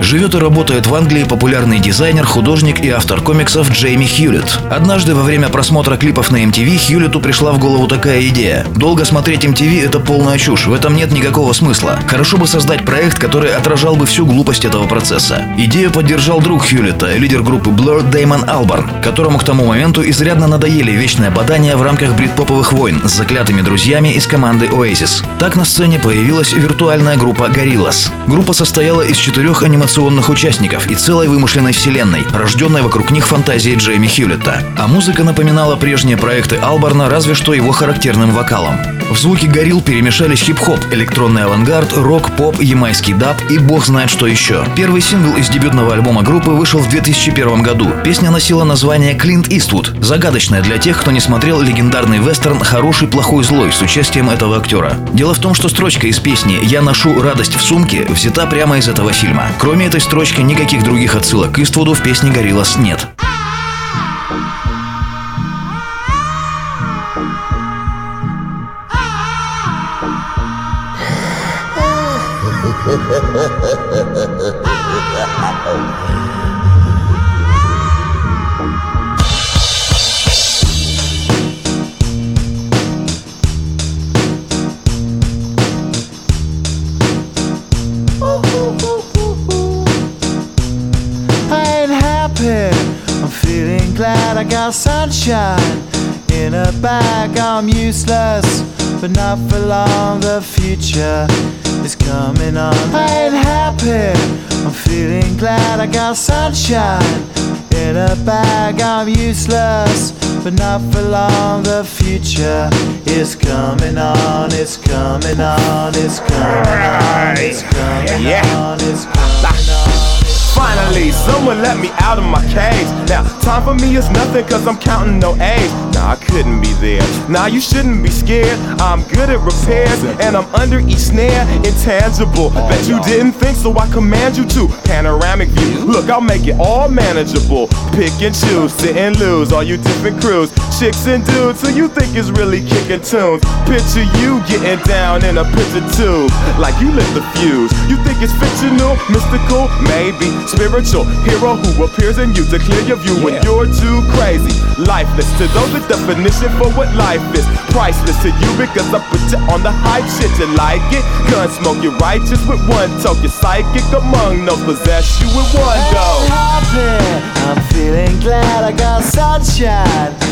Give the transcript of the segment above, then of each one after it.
Живет и работает в Англии популярный дизайнер, художник и автор комиксов Джейми Хьюлетт. Однажды во время просмотра клипов на MTV Хьюлетту пришла в голову такая идея. Долго смотреть MTV – это полная чушь, в этом нет никакого смысла. Хорошо бы создать проект, который отражал бы всю глупость этого процесса. Идею поддержал друг Хьюлетта, лидер группы Blur Дэймон Албарн, которому к тому моменту изрядно надоели вечное бадание в рамках брит-поповых войн с заклятыми друзьями из команды Oasis. Так на сцене появилась виртуальная группа Gorillaz. Группа состояла из четырех анимационных анимационных участников и целой вымышленной вселенной, рожденной вокруг них фантазией Джейми Хьюлетта. А музыка напоминала прежние проекты Албарна, разве что его характерным вокалом. В звуке горил перемешались хип-хоп, электронный авангард, рок, поп, ямайский даб и бог знает что еще. Первый сингл из дебютного альбома группы вышел в 2001 году. Песня носила название «Клинт Иствуд», загадочная для тех, кто не смотрел легендарный вестерн «Хороший, плохой, злой» с участием этого актера. Дело в том, что строчка из песни «Я ношу радость в сумке» взята прямо из этого фильма. Кроме Кроме этой строчки, никаких других отсылок к Иствуду в песне «Гориллас» нет. Ha ha ha ha ha ha ha! I got sunshine in a bag. I'm useless, but not for long. The future is coming on. I ain't happy. I'm feeling glad I got sunshine in a bag. I'm useless, but not for long. The future is coming on. It's coming on. It's coming on. It's coming on. It's coming on. Finally, someone let me out of my cage. Now, time for me is nothing cause I'm counting no A's. Nah, I couldn't be there. Nah, you shouldn't be scared. I'm good at repairs and I'm under each snare. Intangible. Oh, Bet you didn't think so, I command you to. Panoramic view. Look, I'll make it all manageable. Pick and choose, sit and lose. All you different crews, chicks and dudes who you think is really kicking tunes. Picture you getting down in a picture tube. Like you lit the fuse. You think it's fictional, mystical? Maybe spiritual hero who appears in you to clear your view when you're too crazy. Lifeless to those, the definition for what life is. Priceless to you because I put you on the hype shit. You like it? Gun smoke, you're righteous with one toke. You're psychic among no possess you with one go. Happy, I'm feeling glad I got sunshine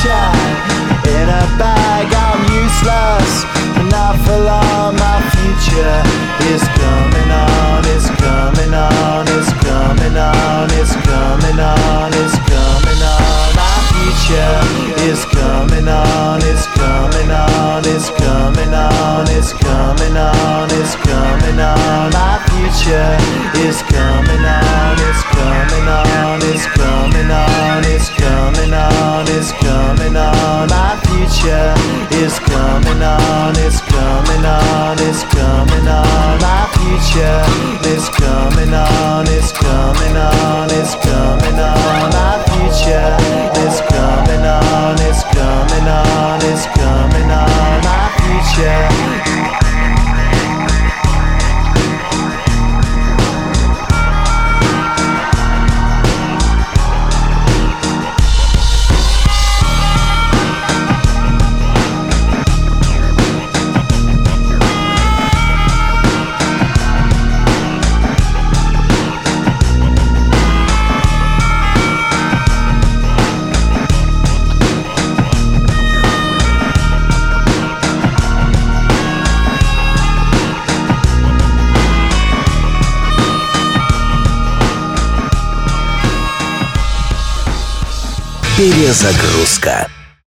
sunshine in a bag. I'm useless, not for long. My future is coming on. It's coming on. It's coming on. It's coming on. It's coming on. My future is coming on. It's coming on. It's coming on. It's coming on. It's coming on. My future is coming Перезагрузка.